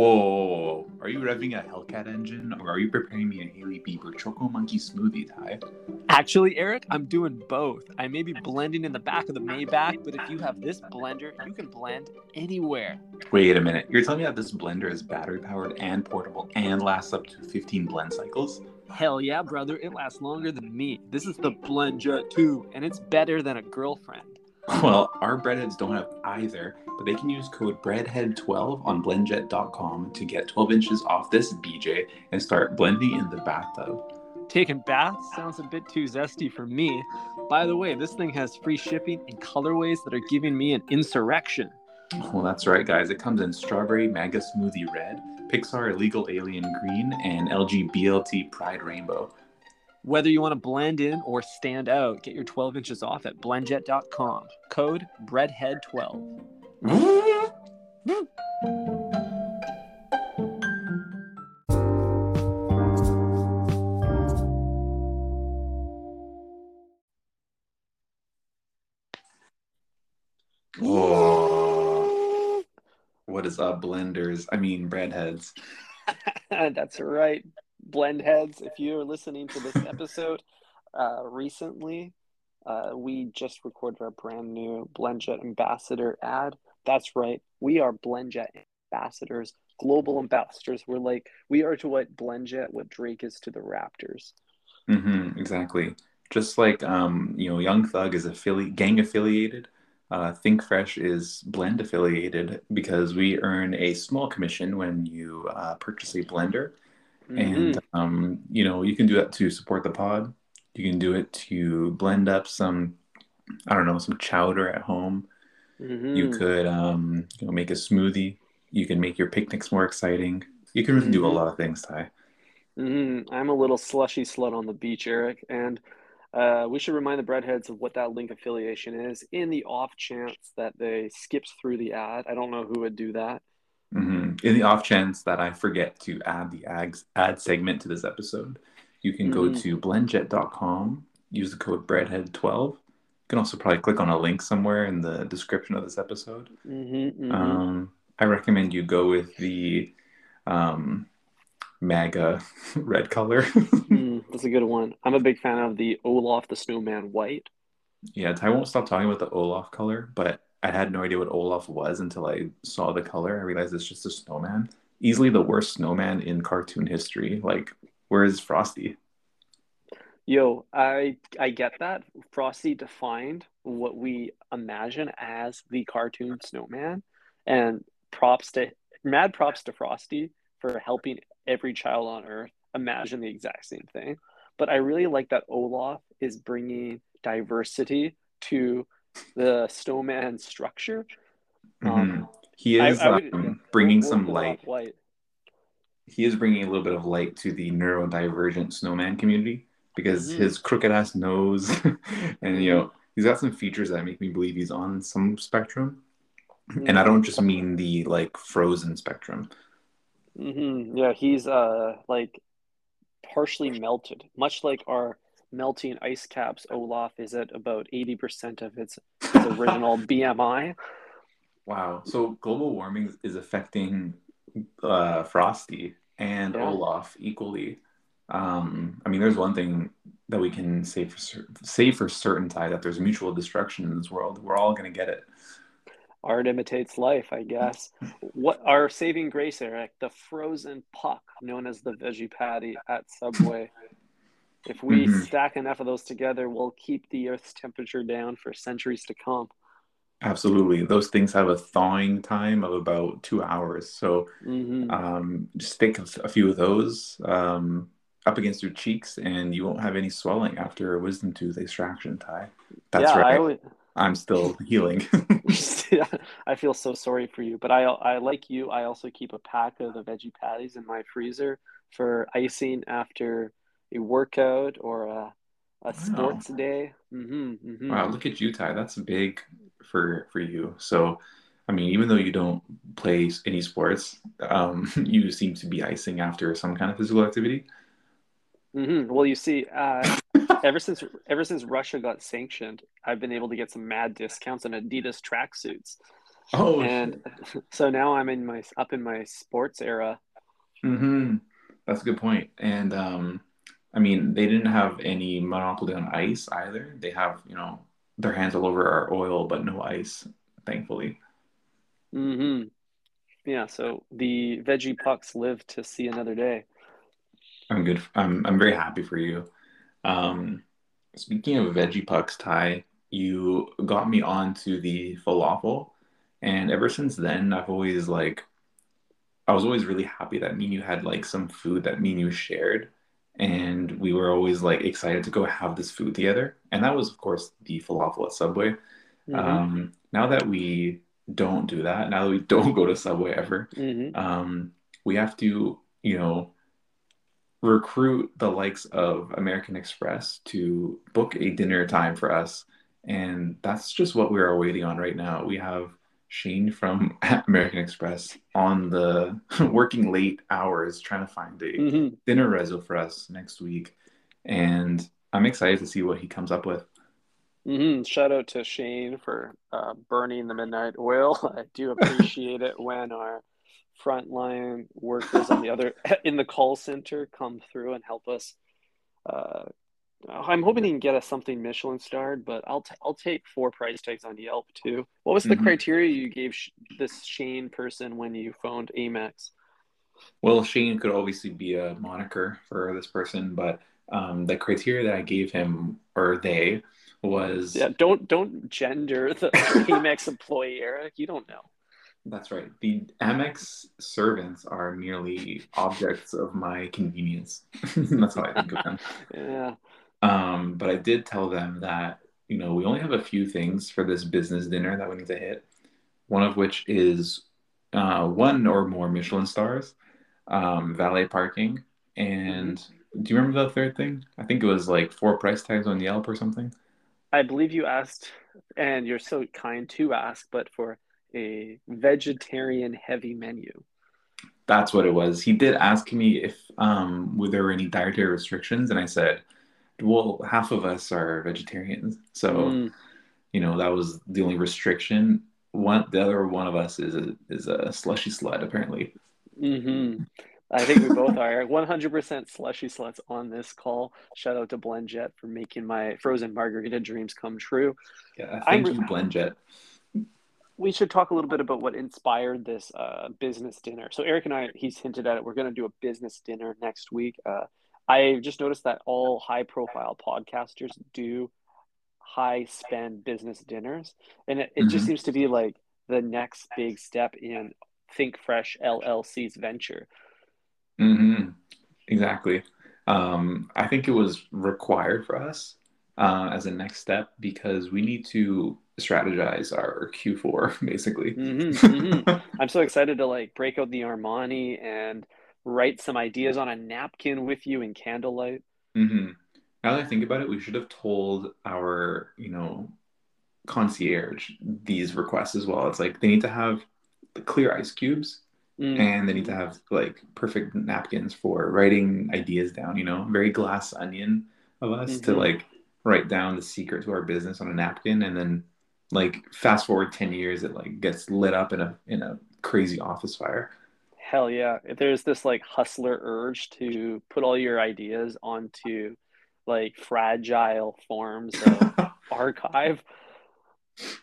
Whoa, are you revving a Hellcat engine or are you preparing me a Hailey Bieber Choco Monkey smoothie, Ty? Actually, Eric, I'm doing both. I may be blending in the back of the Maybach, but if you have this blender, you can blend anywhere. Wait a minute. You're telling me that this blender is battery powered and portable and lasts up to 15 blend cycles? Hell yeah, brother. It lasts longer than me. This is the BlendJet 2, and it's better than a girlfriend. Well, our breadheads don't have either, but they can use code breadhead12 on blendjet.com to get 12 inches off this BJ and start blending in the bathtub. Taking baths sounds a bit too zesty for me. By the way, this thing has free shipping and colorways that are giving me an insurrection. Well, that's right, guys. It comes in strawberry manga smoothie red, Pixar illegal alien green, and LG BLT pride rainbow. Whether you want to blend in or stand out, get your 12 inches off at blendjet.com. Code BREADHEAD12. Whoa. What is up, blenders? I mean, breadheads. That's right. Blend heads, if you're listening to this episode uh, recently, uh, we just recorded our brand new BlendJet ambassador ad. That's right. We are BlendJet ambassadors, global ambassadors. We're like, we are to what BlendJet, what Drake is to the Raptors. Mm-hmm, exactly. Just like, um, you know, Young Thug is affili- gang affiliated. Uh, Think Fresh is blend affiliated because we earn a small commission when you uh, purchase a blender. And, um, you know, you can do that to support the pod. You can do it to blend up some, I don't know, some chowder at home. Mhm. You could, um, you know, make a smoothie. You can make your picnics more exciting. You can really do a Mhm. lot of things, Ty. Mhm. I'm a little slushy slut on the beach, Eric, and uh, we should remind the breadheads of what that link affiliation is in the off chance that they skips through the ad. I don't know who would do that. Hmm In the off chance that I forget to add the ads, ad segment to this episode, you can go Mhm. to blendjet.com, use the code breadhead12. You can also probably click on a link somewhere in the description of this episode. Mm-hmm, Um, I recommend you go with the um, MAGA red color. Mm, that's a good one. I'm a big fan of the Olaf the Snowman white. yeah, I won't stop talking about the Olaf color, but I had no idea what Olaf was until I saw the color. I realized it's just a snowman. Easily the worst snowman in cartoon history. Like, where is Frosty? Yo, I I get that. Frosty defined what we imagine as the cartoon snowman, and props to mad props to Frosty for helping every child on Earth imagine the exact same thing. But I really like that Olaf is bringing diversity to the snowman structure. Um, Mhm. He is I would- um, bringing some we'll light. He is bringing a little bit of light to the neurodivergent snowman community because Mhm. his crooked ass nose, and you know, he's got some features that make me believe he's on some spectrum. And I don't just mean the like frozen spectrum. hmm Yeah, he's uh like partially melted, much like our melting ice caps. Olaf is at about eighty percent of its, its original BMI. Wow. So global warming is affecting uh, Frosty and Yeah. Olaf equally. Um, I mean, there's one thing that we can say for cer- say for certain, Ty, that there's mutual destruction in this world. We're all gonna get it. Art imitates life, I guess. What our saving grace, Eric? The frozen puck, known as the veggie patty at Subway. If we Mhm. stack enough of those together, we'll keep the Earth's temperature down for centuries to come. Absolutely. Those things have a thawing time of about two hours. So hmm um, just stick a, a few of those um, up against your cheeks, and you won't have any swelling after a wisdom tooth extraction, Ty. That's yeah, I right. always, I'm still healing. yeah, I feel so sorry for you, but I I like you. I also keep a pack of the veggie patties in my freezer for icing after a workout or a a sports day. hmm hmm Wow, look at you, Ty. That's big for for you. So, I mean, even though you don't play any sports, um, you seem to be icing after some kind of physical activity. hmm Well, you see, uh, ever since ever since Russia got sanctioned, I've been able to get some mad discounts on Adidas tracksuits. Oh, and so now I'm in my up in my sports era. Mm-hmm. That's a good point. And um, I mean, they didn't have any monopoly on ice either. They have, you know, their hands all over our oil, but no ice, thankfully. Mm-hmm. Yeah. So the veggie pucks live to see another day. I'm good. I'm I'm very happy for you. Um, speaking of veggie pucks, Ty, you got me onto the falafel, and ever since then, I've always like, I was always really happy that me and you had like some food that me and you shared, and we were always like excited to go have this food together. And that was, of course, the falafel at Subway. Mm-hmm. Um, now that we don't do that, now that we don't go to Subway ever, Mm-hmm. um, we have to, you know, recruit the likes of American Express to book a dinner time for us. And that's just what we are waiting on right now. We have Shane from American Express on the working late hours trying to find a Mm-hmm. dinner reso for us next week. And I'm excited to see what he comes up with. Mm-hmm. Shout out to Shane for uh, burning the midnight oil. I do appreciate it when our frontline workers on the other in the call center come through and help us. Uh, I'm hoping he can get us something Michelin starred, but I'll t- I'll take four price tags on Yelp too. What was the Mhm. criteria you gave sh- this Shane person when you phoned Amex? Well, Shane could obviously be a moniker for this person, but um, the criteria that I gave him or they was Yeah, don't don't gender the Amex employee, Eric. You don't know. That's right. The Amex servants are merely objects of my convenience. That's how I think of them. Yeah. Um, but I did tell them that, you know, we only have a few things for this business dinner that we need to hit. One of which is uh, one or more Michelin stars, um, valet parking, and do you remember the third thing? I think it was like four price tags on Yelp or something. I believe you asked, and you're so kind to ask, but for a vegetarian heavy menu. That's what it was. He did ask me if um, were there any dietary restrictions, and I said, well, half of us are vegetarians, so Mm, you know that was the only restriction. One, the other one of us is a, is a slushy slut, apparently. hmm I think we both are 100% slushy sluts on this call. Shout out to BlendJet for making my frozen margarita dreams come true. Yeah, I'm thank re- you, BlendJet. We should talk a little bit about what inspired this uh, business dinner. So Eric and I, he's hinted at it. We're going to do a business dinner next week. Uh, I just noticed that all high-profile podcasters do high-spend business dinners, and it, it just Mhm. seems to be like the next big step in Think Fresh LLC's venture. hmm Exactly. Um, I think it was required for us uh, as a next step because we need to strategize our Q4 basically. hmm hmm I'm so excited to like break out the Armani and write some ideas on a napkin with you in candlelight. Mm-hmm. Now that I think about it, we should have told our, you know, concierge these requests as well. It's like they need to have the clear ice cubes Mm. and they need to have like perfect napkins for writing ideas down, you know, very glass onion of us to Mhm. like write down the secret to our business on a napkin and then like fast forward 10 years it like gets lit up in a in a crazy office fire. Hell yeah. If There's this like hustler urge to put all your ideas onto like fragile forms of archive.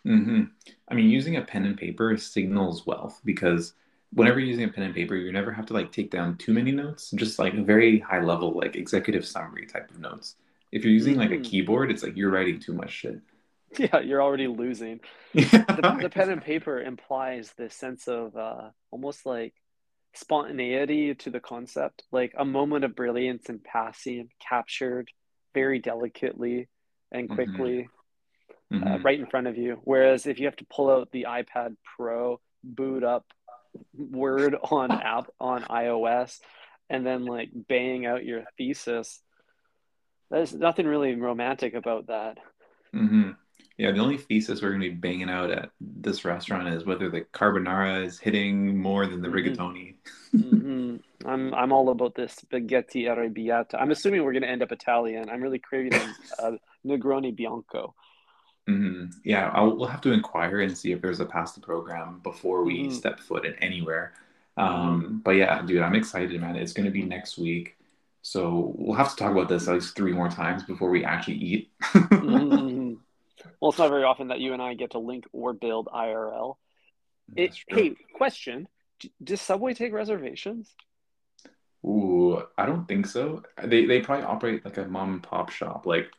hmm I mean, using a pen and paper signals wealth because whenever you're using a pen and paper, you never have to like take down too many notes, just like a very high level, like executive summary type of notes. If you're using like a Mhm. keyboard, it's like you're writing too much shit. Yeah, you're already losing. The, the pen and paper implies this sense of uh, almost like spontaneity to the concept, like a moment of brilliance and passing captured very delicately and Mhm. quickly. uh, Mhm. right in front of you. Whereas if you have to pull out the iPad Pro, boot up Word on app on iOS, and then like bang out your thesis, there's nothing really romantic about that. hmm Yeah, the only thesis we're gonna be banging out at this restaurant is whether the carbonara is hitting more than the Mhm. rigatoni. hmm I'm I'm all about this spaghetti arrabbiata. I'm assuming we're gonna end up Italian. I'm really craving uh, Negroni Bianco. Mhm. Yeah, I'll, we'll have to inquire and see if there's a pasta program before we hmm step foot in anywhere. hmm Um, but yeah, dude, I'm excited, man. It's going to be next week. So we'll have to talk about this at least three more times before we actually eat. Well, it's not very often that you and I get to link or build IRL. It, hey, question. D- Does Subway take reservations? Ooh, I don't think so. They they probably operate like a mom and pop shop, like,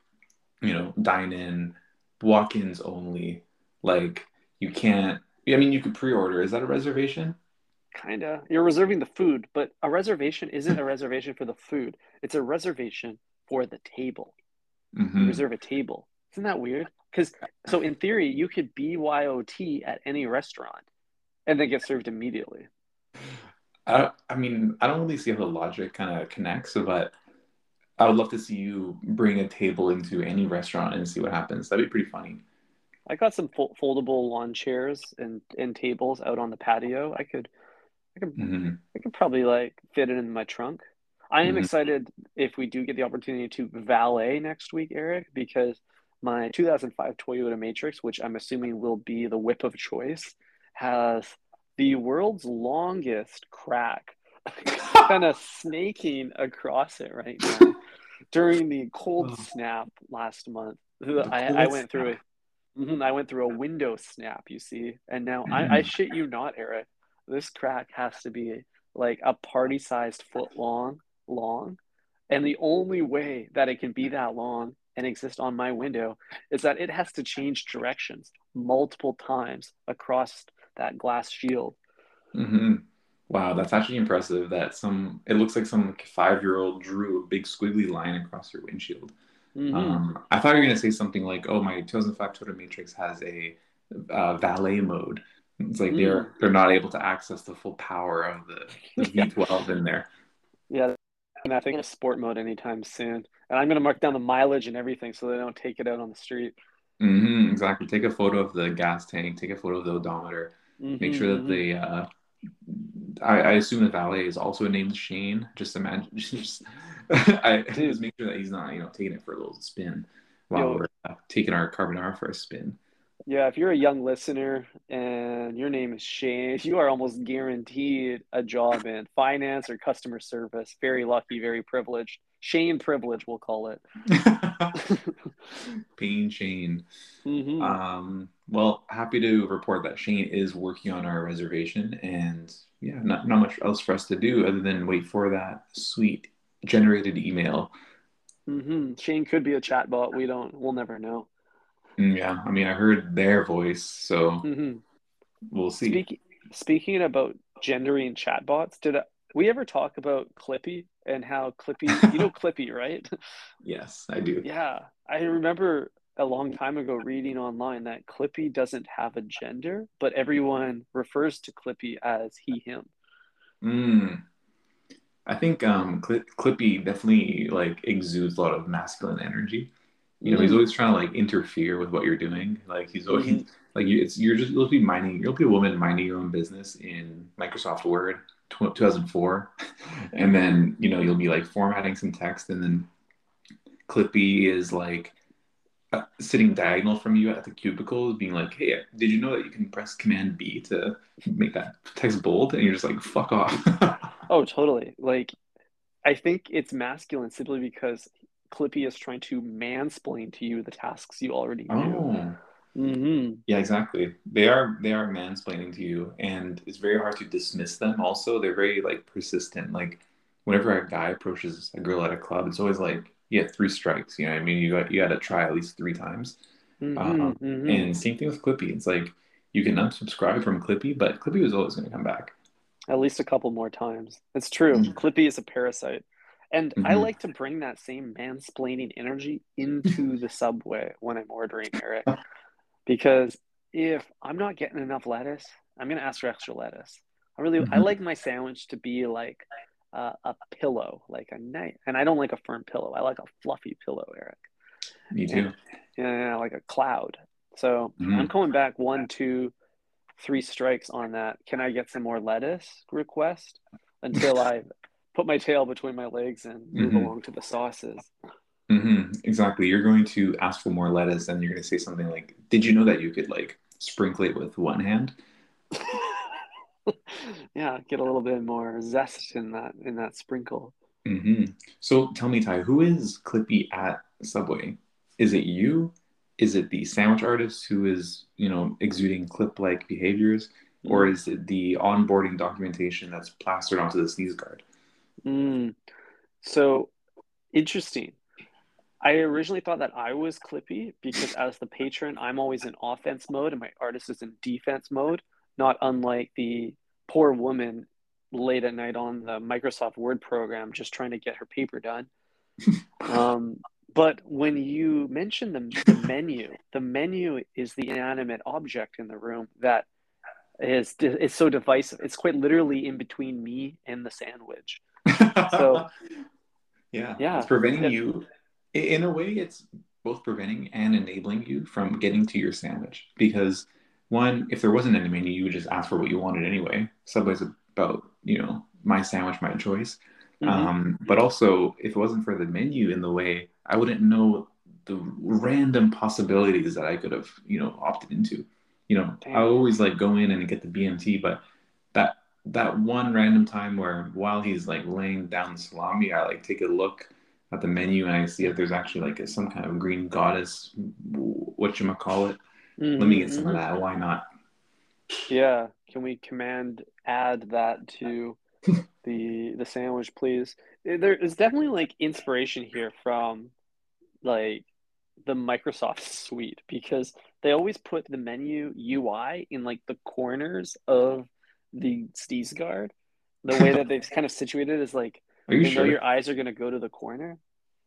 you know, dine in, walk-ins only. Like you can't, I mean, you could pre-order. Is that a reservation? Kinda. You're reserving the food, but a reservation isn't a reservation for the food. It's a reservation for the table. You hmm reserve a table. Isn't that weird? Because so in theory, you could BYOT at any restaurant and then get served immediately. I, I mean, I don't really see how the logic kind of connects, but I would love to see you bring a table into any restaurant and see what happens. That'd be pretty funny. I got some fol foldable lawn chairs and and tables out on the patio. I could I could hmm I could probably like fit it in my trunk. I am hmm excited if we do get the opportunity to valet next week, Eric, because my 2005 Toyota Matrix, which I'm assuming will be the whip of choice, has the world's longest crack kind of snaking across it right now. During the cold Oh, snap last month, I, I went through it. Mhm, I went through a window snap, you see, and now I, I Mhm. shit you not, Eric. This crack has to be like a party-sized foot long, long, and the only way that it can be that long and exist on my window is that it has to change directions multiple times across that glass shield. hmm Wow, that's actually impressive that some, it looks like some like five-year-old drew a big squiggly line across your windshield. hmm Um, I thought you were gonna say something like, "Oh, my 2005 Toyota Matrix has a uh, valet mode." It's like Mm. they're they're not able to access the full power of the the V12 in there. yeah. And I think in a sport mode anytime soon. And I'm gonna mark down the mileage and everything so they don't take it out on the street. Mm-hmm, exactly. Take a photo of the gas tank. Take a photo of the odometer. Make sure that hmm the uh, I, I assume the valet is also named Shane. Just imagine, just I just Dude, make sure that he's not, you know, taking it for a little spin while yo, we're uh, taking our carbonara for a spin. Yeah, if you're a young listener and your name is Shane, you are almost guaranteed a job in finance or customer service. Very lucky, very privileged. Shane privilege, we'll call it. Pain Shane. hmm Um, well, happy to report that Shane is working on our reservation, and yeah, not, not much else for us to do other than wait for that sweet generated email. hmm Shane could be a chatbot. We don't, we'll never know. Mm, Yeah, I mean, I heard their voice, so hmm we'll see. Speaking speaking about gendering chatbots, did I, we ever talk about Clippy and how Clippy, you know Clippy, right? Yes, I do. Yeah, I remember a long time ago reading online that Clippy doesn't have a gender, but everyone refers to Clippy as he, him. Mm, I think um, Cli Clippy definitely like exudes a lot of masculine energy. You know, he's Mm, always trying to like interfere with what you're doing. Like he's always like you, it's you're just you'll be minding you'll be a woman minding your own business in Microsoft Word tw 2004, and then you know you'll be like formatting some text, and then Clippy is like uh, sitting diagonal from you at the cubicle, being like, "Hey, did you know that you can press Command B to make that text bold?" And you're just like, "Fuck off." Oh, totally. Like, I think it's masculine simply because Clippy is trying to mansplain to you the tasks you already. Oh. hmm Yeah, exactly. They are they are mansplaining to you, and it's very hard to dismiss them. Also, they're very like persistent. Like whenever a guy approaches a girl at a club, it's always like you get three strikes. You know, what I mean, you got you got to try at least three times. hmm Um, hmm and same thing with Clippy. It's like you can unsubscribe from Clippy, but Clippy was always going to come back. At least a couple more times. It's true. Clippy is a parasite. And I hmm like to bring that same mansplaining energy into the subway when I'm ordering, Eric. Because if I'm not getting enough lettuce, I'm gonna ask for extra lettuce. I really I hmm like my sandwich to be like uh, a pillow, like a night. And I don't like a firm pillow. I like a fluffy pillow, Eric. Me And too. yeah, like a cloud. So I'm hmm coming back one, two, three strikes on that. Can I get some more lettuce request until I put my tail between my legs and move hmm along to the sauces? hmm Exactly. You're going to ask for more lettuce, and you're going to say something like, "Did you know that you could like sprinkle it with one hand?" yeah, get a little bit more zest in that in that sprinkle. hmm So tell me, Ty, who is Clippy at Subway? Is it you? Is it the sandwich artist who is, you know, exuding clip-like behaviors, or Mm. is it the onboarding documentation that's plastered onto the sneeze guard? Mm. So interesting. I originally thought that I was Clippy because as the patron, I'm always in offense mode and my artist is in defense mode, not unlike the poor woman late at night on the Microsoft Word program just trying to get her paper done. Um, but when you mention the, the menu, the menu is the inanimate object in the room that is is so divisive. It's quite literally in between me and the sandwich. So Yeah, yeah, it's preventing it, you. In a way, it's both preventing and enabling you from getting to your sandwich. Because one, if there wasn't any menu, you would just ask for what you wanted anyway. Subway's about, you know, my sandwich, my choice. mhm, Um, but also, if it wasn't for the menu in the way, I wouldn't know the random possibilities that I could have, you know, opted into. You know, I always like go in and get the BMT, but that that one random time where while he's like laying down the salami, I like take a look at the menu and I see if there's actually like a, some kind of green goddess, what you call it. Let me get some of hmm that. Why not? Yeah, can we command add that to the the sandwich, please? Eh, There is definitely like inspiration here from like the Microsoft suite because they always put the menu UI in like the corners of the sneeze guard. The way that they've kind of situated is like Are you sure? your eyes are gonna go to the corner.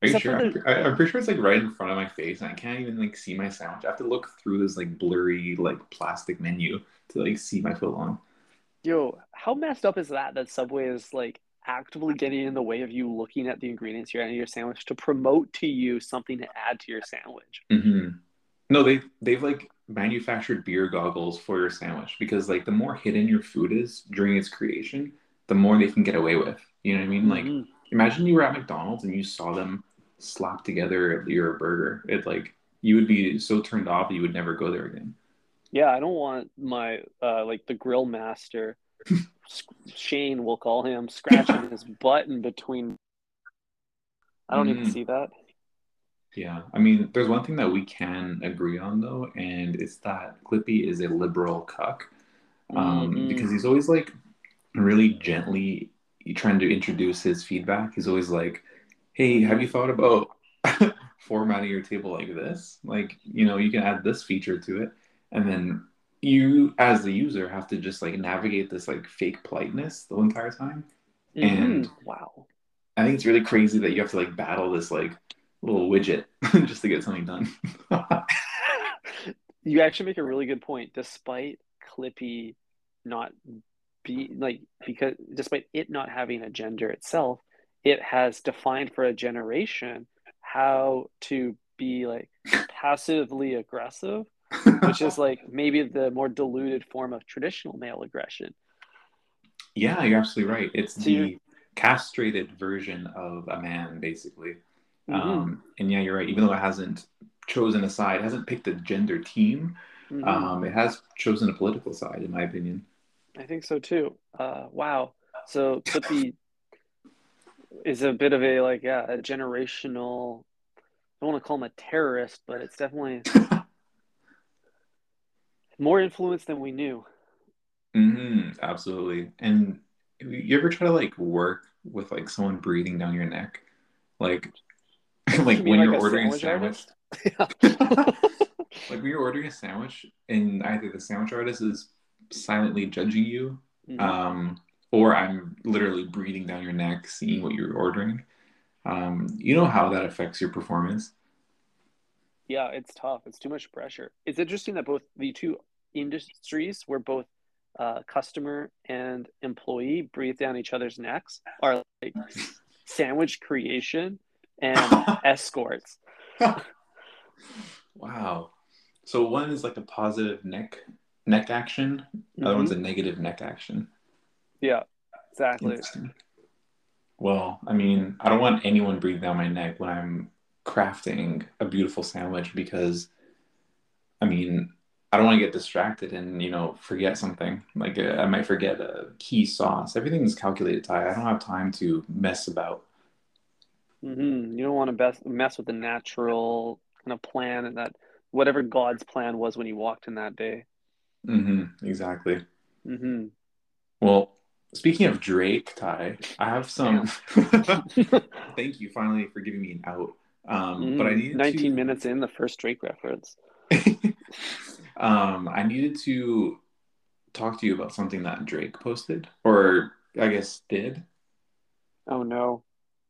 Are you Except sure? I'm, the I- I'm pretty sure it's like right in front of my face, and I can't even like see my sandwich. I have to look through this like blurry like plastic menu to like see my foot long. yo, how messed up is that that Subway is like actively getting in the way of you looking at the ingredients you're adding to your sandwich to promote to you something to add to your sandwich. hmm No, they they've like manufactured beer goggles for your sandwich because like the more hidden your food is during its creation, the more they can get away with. You know what I mean? Like hmm imagine you were at McDonald's and you saw them slap together your burger. It like you would be so turned off you would never go there again. Yeah, I don't want my uh like the grill master Shane we'll call him scratching his butt in between. I don't to hmm see that. Yeah, I mean, there's one thing that we can agree on though, and it's that Clippy is a liberal cuck. Um, hmm because he's always like really gently trying to introduce his feedback. He's always like, "Hey, have you thought about formatting your table like this? Like, you know, you can add this feature to it, and then you, as the user, have to just like navigate this like fake politeness the entire time. hmm And Wow. I think it's really crazy that you have to like battle this like little widget just to get something done. You actually make a really good point. Despite Clippy not be like because despite it not having a gender itself, it has defined for a generation how to be like passively aggressive, which is like maybe the more diluted form of traditional male aggression. Yeah, you're absolutely right. It's So the castrated version of a man, basically. Hmm Um, and yeah, you're right. Even though it hasn't chosen a side, it hasn't picked a gender team, hmm um, it has chosen a political side, in my opinion. I think so too. Uh, wow. So Clippy is a bit of a like yeah, a generational I don't want to call him a terrorist, but it's definitely more influence than we knew. hmm absolutely. And you ever try to like work with like someone breathing down your neck? Like, like You when like you're a ordering a sandwich sandwich, artist? like when you're ordering a sandwich and either the sandwich artist is silently judging you hmm um, or I'm literally breathing down your neck, seeing what you're ordering. Um, you know how that affects your performance. Yeah, it's tough. It's too much pressure. It's interesting that both the two industries, where both uh, customer and employee breathe down each other's necks, are like sandwich creation and escorts. wow. So one is like a positive neck neck action. The other one's hmm a negative neck action. Yeah, exactly. Well, I mean, I don't want anyone breathing down my neck when I'm crafting a beautiful sandwich because, I mean, I don't want to get distracted and you know forget something. Like uh, I might forget a key sauce. Everything is calculated, Ty. I don't have time to mess about. Mm-hmm. You don't want to best mess with the natural kind of plan and that whatever God's plan was when he walked in that day. Mm-hmm. Exactly. Mm-hmm. Well, speaking of Drake, Ty, I have some. Thank you finally for giving me an out. Um, mm, but I need 19 to... minutes in the first Drake reference. um, I needed to talk to you about something that Drake posted, or I guess did. Oh no.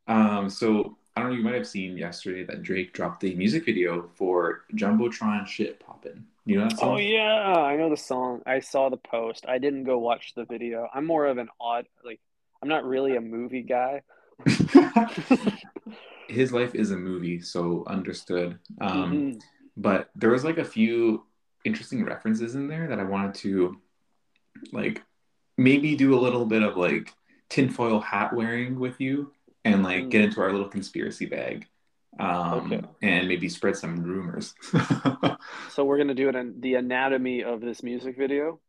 Um, so I don't know. You might have seen yesterday that Drake dropped a music video for Jumbotron "Shit Poppin'." You know that song? Oh yeah, I know the song. I saw the post. I didn't go watch the video. I'm more of an odd like. I'm not really a movie guy. His life is a movie, so understood. Um, mm-hmm. But there was like a few interesting references in there that I wanted to like maybe do a little bit of like tinfoil hat wearing with you and like get into our little conspiracy bag um, okay. and maybe spread some rumors. so we're gonna do it in the anatomy of this music video.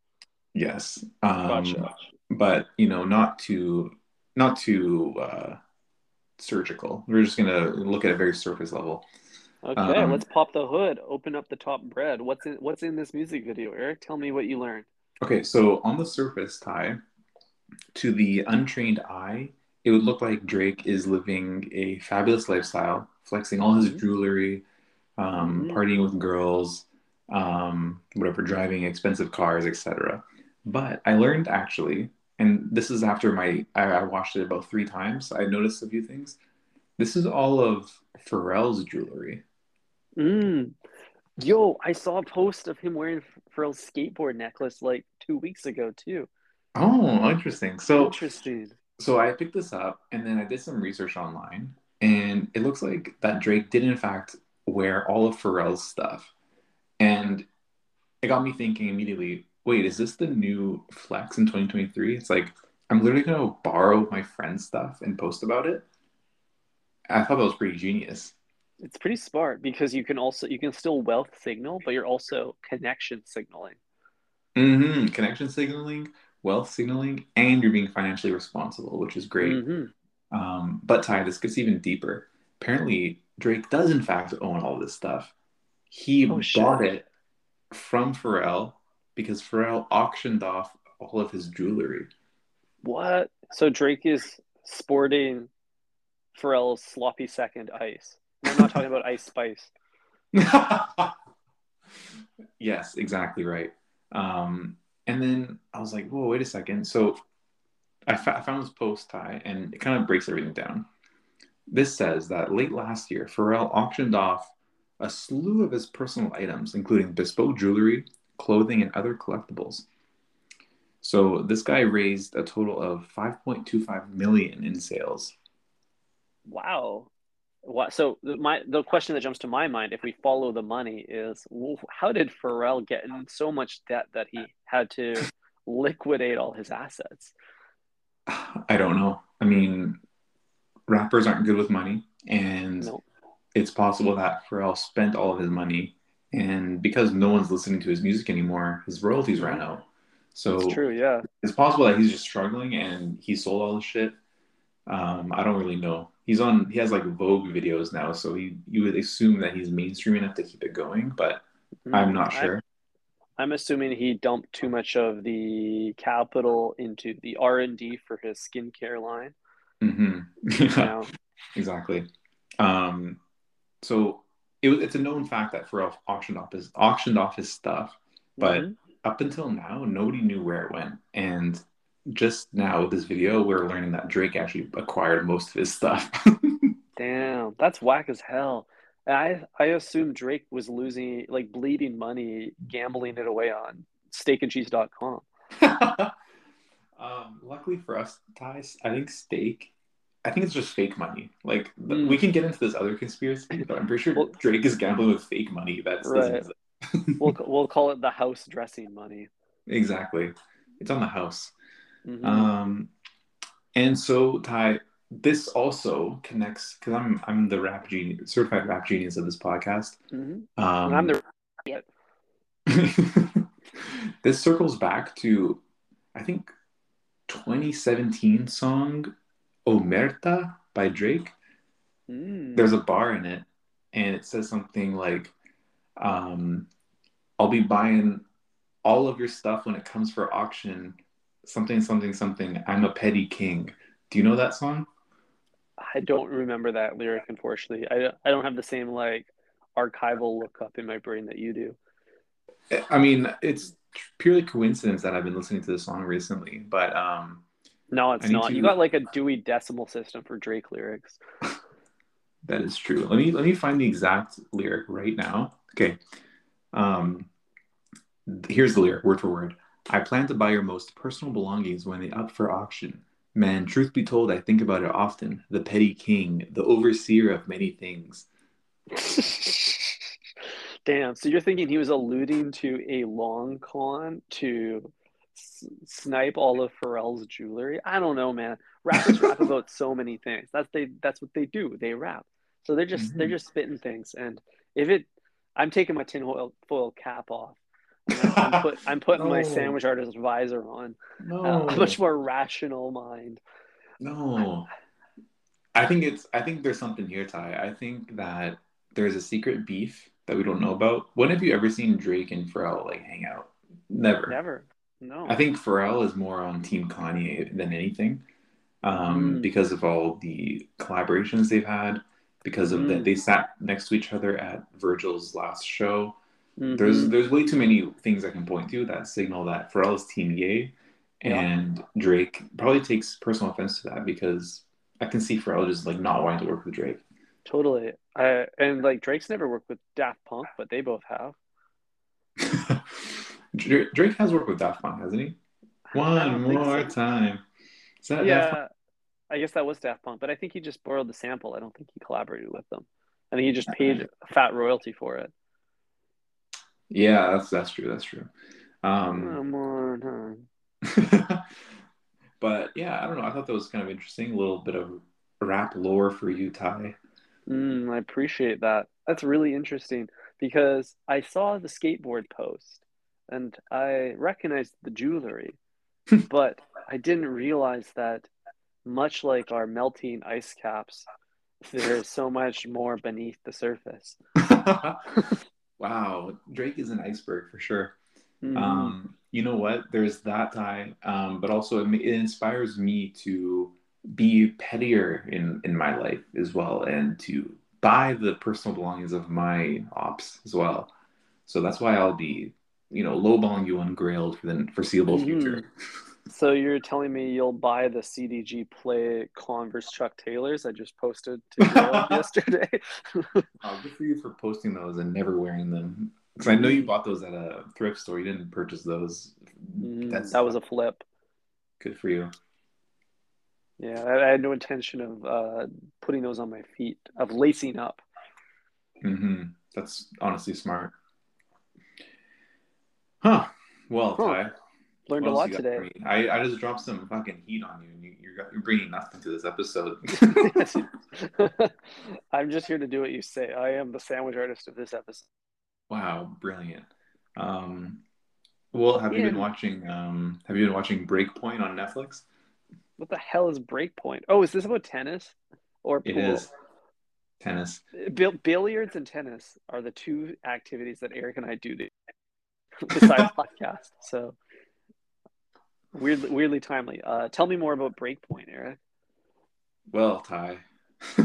Yes. Um, gotcha. But you know, not too, not too uh, surgical. We're just gonna look at a very surface level. Okay, um, let's pop the hood, open up the top bread. What's in What's in this music video, Eric? Tell me what you learned. Okay, so on the surface, Ty, to the untrained eye, it would look like Drake is living a fabulous lifestyle, flexing all his mm-hmm. jewelry, um, mm-hmm. partying with girls, um, whatever, driving expensive cars, etc. But I learned actually, and this is after my I, I watched it about three times. I noticed a few things. This is all of Pharrell's jewelry. Mm. Yo, I saw a post of him wearing Pharrell's skateboard necklace like two weeks ago too. Oh, interesting. So interesting. So I picked this up and then I did some research online, and it looks like that Drake did in fact wear all of Pharrell's stuff, and it got me thinking immediately. Wait, is this the new flex in 2023? It's like I'm literally gonna borrow my friend's stuff and post about it. I thought that was pretty genius it's pretty smart because you can also you can still wealth signal, but you're also connection signaling. Mm-hmm. Connection signaling, wealth signaling, and you're being financially responsible, which is great. Mm-hmm. Um, but Ty, this gets even deeper. Apparently, Drake does in fact own all this stuff. He oh, bought it from Pharrell because Pharrell auctioned off all of his jewelry. What? So Drake is sporting Pharrell's sloppy second ice. I'm not talking about Ice Spice. yes, exactly right. Um, and then I was like, whoa, wait a second. So I, fa- I found this post Ty, and it kind of breaks everything down. This says that late last year, Pharrell auctioned off a slew of his personal items, including bespoke jewelry, clothing, and other collectibles. So this guy raised a total of 5.25 million in sales. Wow. What, so my the question that jumps to my mind, if we follow the money, is how did Pharrell get in so much debt that he had to liquidate all his assets? I don't know. I mean, rappers aren't good with money, and nope. it's possible that Pharrell spent all of his money, and because no one's listening to his music anymore, his royalties ran out. So it's true, yeah. It's possible that he's just struggling and he sold all the shit. Um, I don't really know he's on he has like Vogue videos now, so he you would assume that he's mainstream enough to keep it going, but mm-hmm. I'm not sure. I, I'm assuming he dumped too much of the capital into the R and D for his skincare line. Mm-hmm. Yeah, exactly. Um, so it, it's a known fact that Pharrell auctioned off his auctioned off his stuff, but mm-hmm. up until now, nobody knew where it went, and just now with this video, we're learning that Drake actually acquired most of his stuff. Damn, that's whack as hell. I I assume Drake was losing like bleeding money gambling it away on steakandcheese.com. um, luckily for us, Thais, I think steak I think it's just fake money. Like mm. we can get into this other conspiracy, but I'm pretty sure well, Drake is gambling with fake money. That's right. we'll we'll call it the house dressing money. Exactly, it's on the house. Mm-hmm. Um, and so, Ty, this also connects because I'm I'm the rap genius, certified rap genius of this podcast. Mm-hmm. Um, I'm the this circles back to I think 2017 song Omerta by Drake. Mm. There's a bar in it, and it says something like, um, "I'll be buying all of your stuff when it comes for auction." Something, something, something. I'm a petty king. Do you know that song? I don't remember that lyric, unfortunately. I, I don't have the same like archival lookup in my brain that you do. I mean, it's purely coincidence that I've been listening to the song recently, but um, no, it's not. To... You got like a Dewey Decimal System for Drake lyrics. that is true. Let me let me find the exact lyric right now. Okay, um, here's the lyric, word for word. I plan to buy your most personal belongings when they up for auction. Man, truth be told, I think about it often. The petty king, the overseer of many things. Damn. So you're thinking he was alluding to a long con to s- snipe all of Pharrell's jewelry? I don't know, man. Rappers rap about so many things. That's they. That's what they do. They rap. So they're just mm-hmm. they're just spitting things. And if it, I'm taking my tinfoil foil cap off. I'm, put, I'm putting no. my sandwich artist visor on. No. Uh, a much more rational mind. No. I think it's. I think there's something here, Ty. I think that there's a secret beef that we don't know about. When have you ever seen Drake and Pharrell like hang out? Never. Never. No. I think Pharrell is more on Team Kanye than anything, um, mm. because of all the collaborations they've had. Because of mm. that, they sat next to each other at Virgil's last show. Mm-hmm. There's there's way too many things I can point to that signal that Pharrell is Team Ye, and yeah. Drake probably takes personal offense to that because I can see Pharrell just like not wanting to work with Drake. Totally. I, and like Drake's never worked with Daft Punk, but they both have. Drake has worked with Daft Punk, hasn't he? One more so. time. Is that yeah, I guess that was Daft Punk, but I think he just borrowed the sample. I don't think he collaborated with them. I think he just paid a fat royalty for it. Yeah, that's that's true. That's true. Um, One more time. but yeah, I don't know. I thought that was kind of interesting. A little bit of rap lore for you, Ty. Mm, I appreciate that. That's really interesting because I saw the skateboard post and I recognized the jewelry, but I didn't realize that much like our melting ice caps, there is so much more beneath the surface. wow, Drake is an iceberg for sure. Mm-hmm. Um, you know what? There's that tie, um, but also it, it inspires me to be pettier in in my life as well and to buy the personal belongings of my ops as well so that's why i'll be you know lowballing you on grailed for the foreseeable mm-hmm. future so you're telling me you'll buy the cdg play converse chuck taylors i just posted to yesterday oh, good for you for posting those and never wearing them because i know you bought those at a thrift store you didn't purchase those mm, that was a flip good for you yeah, I, had no intention of uh, putting those on my feet, of lacing up. Mm-hmm. That's honestly smart. Huh. Well, huh. Ty, learned a lot today. I, I just dropped some fucking heat on you, and you, you're, you're bringing nothing to this episode. I'm just here to do what you say. I am the sandwich artist of this episode. Wow, brilliant. Um, well, have yeah. you been watching? Um, have you been watching Breakpoint on Netflix? What the hell is Breakpoint? Oh, is this about tennis or pool? It is tennis. Bill- billiards and tennis are the two activities that Eric and I do besides podcast. So weirdly, weirdly timely. Uh, tell me more about Breakpoint, Eric. Well, Ty.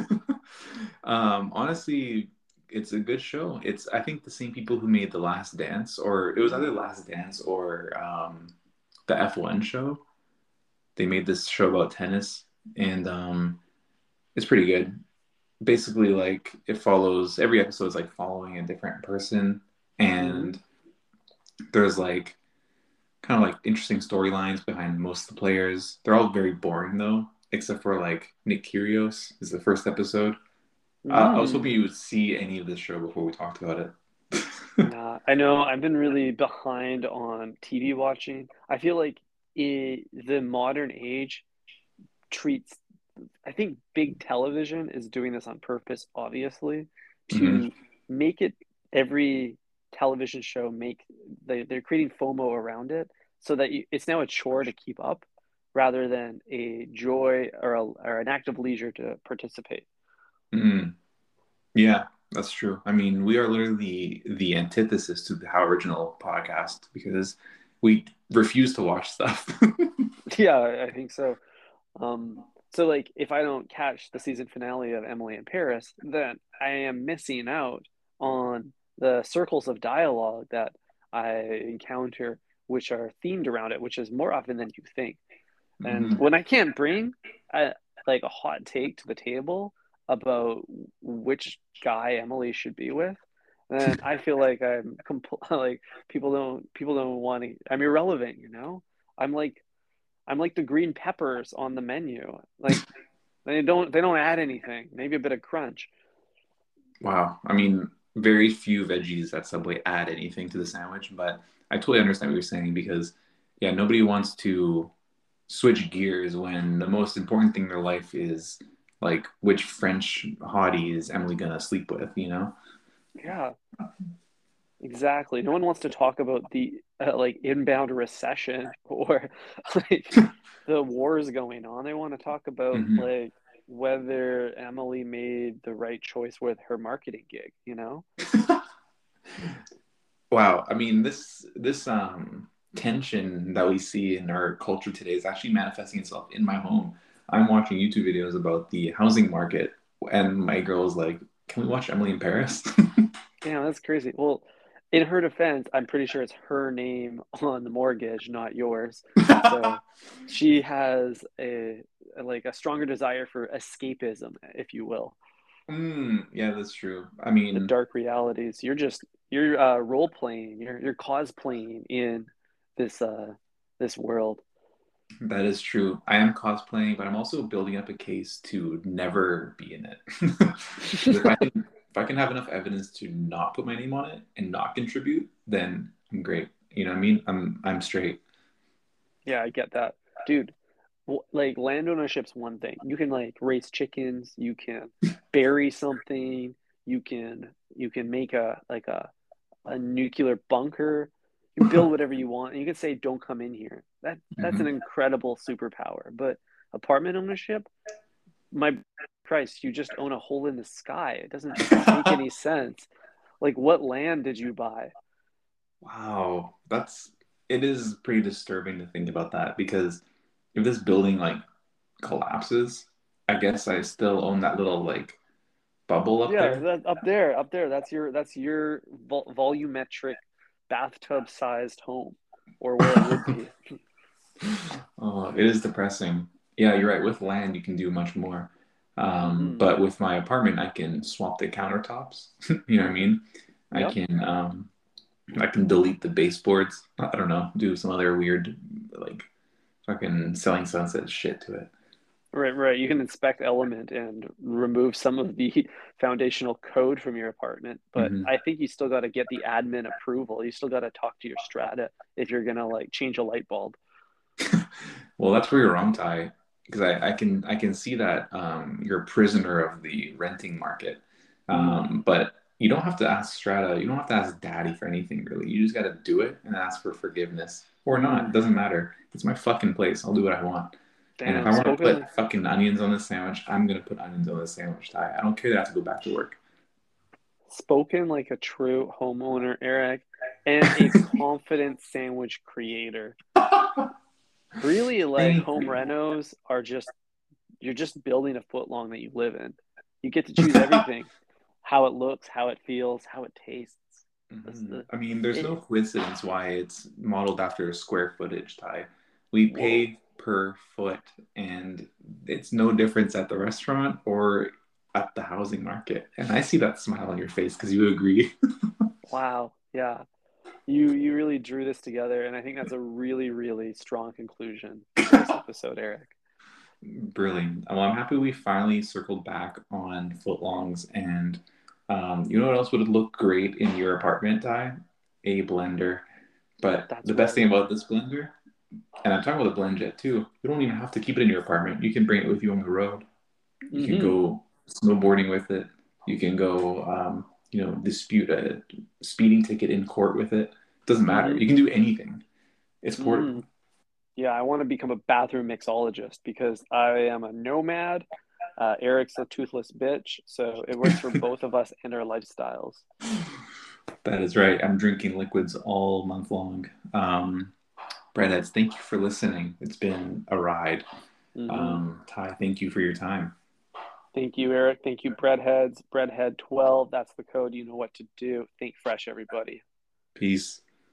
um, honestly, it's a good show. It's I think the same people who made The Last Dance, or it was either Last Dance or um, the F1 show they made this show about tennis, and um, it's pretty good. Basically, like it follows every episode is like following a different person, and there's like kind of like interesting storylines behind most of the players. They're all very boring though, except for like Nick Kyrgios is the first episode. Mm. Uh, I was hoping you would see any of this show before we talked about it. nah, I know I've been really behind on TV watching. I feel like it, the modern age treats I think big television is doing this on purpose, obviously, to Mhm. make it every television show make they, they're creating FOMO around it so that you, it's now a chore to keep up rather than a joy or, a, or an act of leisure to participate. Mm. Yeah, that's true. I mean, we are literally the antithesis to the How Original podcast because we refuse to watch stuff. Yeah, I think so. Um, so like if I don't catch the season finale of Emily in Paris, then I am missing out on the circles of dialogue that I encounter which are themed around it, which is more often than you think. And Mhm. when I can't bring a, like a hot take to the table about which guy Emily should be with, then I feel like I'm compl- like people don't people don't want to. I'm irrelevant, you know. I'm like I'm like the green peppers on the menu. Like they don't they don't add anything. Maybe a bit of crunch. Wow. I mean, very few veggies at Subway add anything to the sandwich, but I totally understand what you're saying because, yeah, nobody wants to switch gears when the most important thing in their life is like which French hottie is Emily gonna sleep with, you know? Yeah, exactly. No one wants to talk about the uh, like inbound recession or like the wars going on. They want to talk about Mhm. like whether Emily made the right choice with her marketing gig, you know? Wow. I mean, this this um tension that we see in our culture today is actually manifesting itself in my home. I'm watching YouTube videos about the housing market, and my girl is like, "Can we watch Emily in Paris?" Damn, that's crazy. Well, in her defense, I'm pretty sure it's her name on the mortgage, not yours. So she has a like a stronger desire for escapism, if you will, Mm, yeah, that's true. I mean, the dark realities. You're just you're uh, role playing, you're you're cosplaying in this uh this world. that is true. I am cosplaying, but I'm also building up a case to never be in it. I can, if I can have enough evidence to not put my name on it and not contribute, then I'm great. You know what I mean? I'm I'm straight. Yeah, I get that, dude. Like land ownership's one thing. You can like raise chickens, you can bury something, you can you can make a like a a nuclear bunker. You can build whatever you want, and you can say, "Don't come in here." That that's an mm-hmm. incredible superpower. But apartment ownership, my Christ, you just own a hole in the sky. It doesn't make any sense. Like, what land did you buy? Wow, that's it is pretty disturbing to think about that because if this building like collapses, I guess I still own that little like bubble up Yeah, there. that up there, up there. That's your that's your vol volumetric bathtub-sized home, or where it would be. Oh, it is depressing. Yeah, you're right. With land, you can do much more. Um, Mhm. but with my apartment, I can swap the countertops. you know what I mean? I can um, I can delete the baseboards. I don't know, do some other weird like fucking selling sunset shit to it. Right, right. You can inspect Element and remove some of the foundational code from your apartment, but Mhm. I think you still got to get the admin approval. You still got to talk to your strata if you're gonna like change a light bulb. Well, that's where you're wrong, Ty. Because I, I can I can see that um, you're a prisoner of the renting market. Um, but you don't have to ask Strata. You don't have to ask Daddy for anything really. You just got to do it and ask for forgiveness or not. It doesn't matter. It's my fucking place. I'll do what I want. and if I want to spoken, put fucking onions on the sandwich, I'm gonna put onions on the sandwich, Ty. I don't care that I have to go back to work. spoken like a true homeowner, Eric, and a confident sandwich creator. Really, like home renos are just you're just building a foot long that you live in. You get to choose everything, how it looks, how it feels, how it tastes. Mhm. the- I mean, there's it- no coincidence why it's modeled after a square footage, Ty. We Whoa. pay per foot, and it's no difference at the restaurant or at the housing market. And I see that smile on your face because you agree. Wow, yeah. You you really drew this together, and I think that's a really, really strong conclusion to this episode, Eric. Brilliant. Well, I'm happy we finally circled back on footlongs. And um, you know what else would look great in your apartment, Ty? A blender. But That's the best thing about this blender, and I'm talking about the BlendJet too, you don't even have to keep it in your apartment. You can bring it with you on the road. You can go snowboarding with it. You can go, um, you know, dispute a speeding ticket in court with it. Doesn't matter. Mhm. You can do anything. It's portable. Mm. Yeah, I want to become a bathroom mixologist because I am a nomad. Uh, Eric's a toothless bitch, so it works for both of us and our lifestyles. That is right. I'm drinking liquids all month long. Um, Breadheads, thank you for listening. It's been a ride. Mhm. Um, Ty, thank you for your time. Thank you, Eric. Thank you, Breadheads. Breadhead12, that's the code. You know what to do. Think fresh, everybody. Peace.